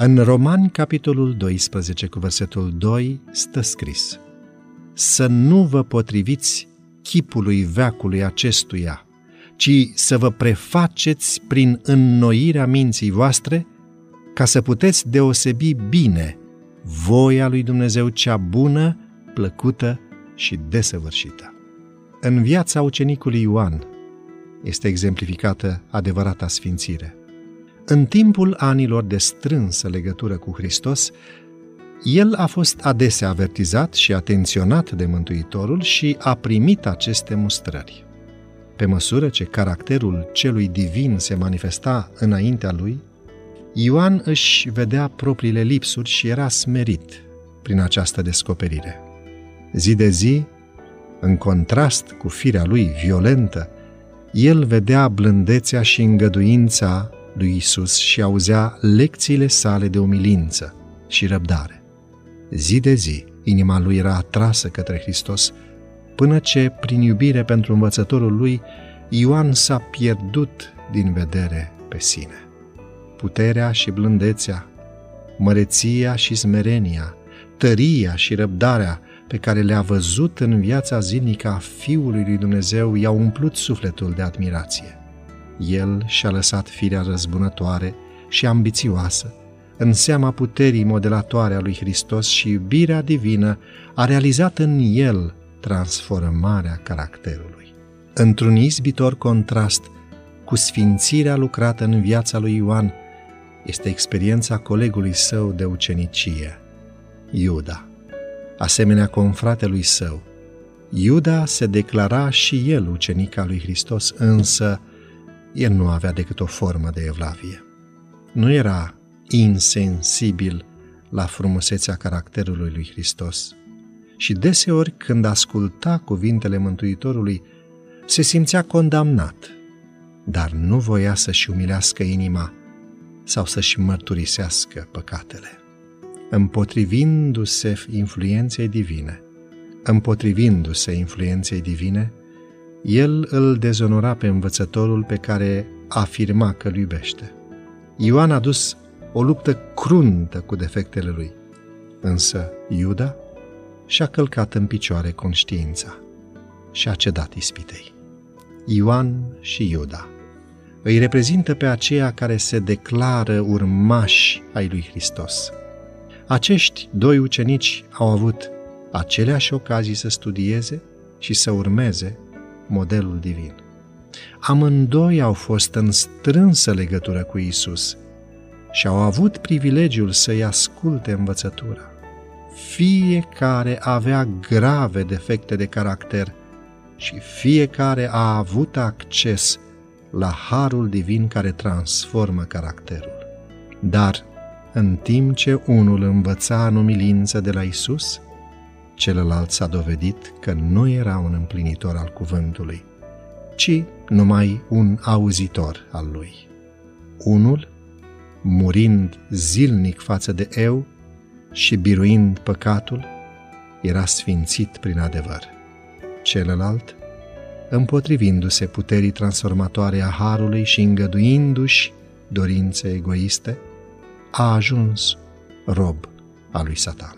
În Romani, capitolul 12, cu versetul 2, stă scris Să nu vă potriviți chipului veacului acestuia, ci să vă prefaceți prin înnoirea minții voastre, ca să puteți deosebi bine voia lui Dumnezeu cea bună, plăcută și desăvârșită. În viața ucenicului Ioan este exemplificată adevărata sfințire. În timpul anilor de strânsă legătură cu Hristos, el a fost adesea avertizat și atenționat de Mântuitorul și a primit aceste mustrări. Pe măsură ce caracterul celui divin se manifesta înaintea lui, Ioan își vedea propriile lipsuri și era smerit prin această descoperire. Zi de zi, în contrast cu firea lui violentă, el vedea blândețea și îngăduința lui Isus și auzea lecțiile sale de umilință și răbdare. Zi de zi, inima lui era atrasă către Hristos, până ce, prin iubire pentru învățătorul lui, Ioan s-a pierdut din vedere pe sine. Puterea și blândețea, măreția și smerenia, tăria și răbdarea pe care le-a văzut în viața zilnică a Fiului lui Dumnezeu i-au umplut sufletul de admirație. El și-a lăsat firea răzbunătoare și ambițioasă, în seama puterii modelatoare a lui Hristos și iubirea divină a realizat în el transformarea caracterului. Într-un izbitor contrast cu sfințirea lucrată în viața lui Ioan, este experiența colegului său de ucenicie, Iuda. Asemenea confratelui său, Iuda se declara și el ucenica lui Hristos, însă el nu avea decât o formă de evlavie. Nu era insensibil la frumusețea caracterului lui Hristos și deseori când asculta cuvintele Mântuitorului, se simțea condamnat, dar nu voia să-și umilească inima sau să-și mărturisească păcatele. Împotrivindu-se influenței divine, împotrivindu-se influenței divine, el îl dezonora pe învățătorul pe care afirma că îl iubește. Ioan a dus o luptă cruntă cu defectele lui, însă Iuda și-a călcat în picioare conștiința și a cedat ispitei. Ioan și Iuda îi reprezintă pe aceia care se declară urmași ai lui Hristos. Acești doi ucenici au avut aceleași ocazii să studieze și să urmeze modelul divin. Amândoi au fost în strânsă legătură cu Isus și au avut privilegiul să-i asculte învățătura. Fiecare avea grave defecte de caracter și fiecare a avut acces la harul divin care transformă caracterul. Dar, în timp ce unul învăța în umilință de la Isus, celălalt s-a dovedit că nu era un împlinitor al cuvântului, ci numai un auzitor al lui. Unul, murind zilnic față de eu și biruind păcatul, era sfințit prin adevăr. Celălalt, împotrivindu-se puterii transformatoare a Harului și îngăduindu-și dorințe egoiste, a ajuns rob al lui Satan.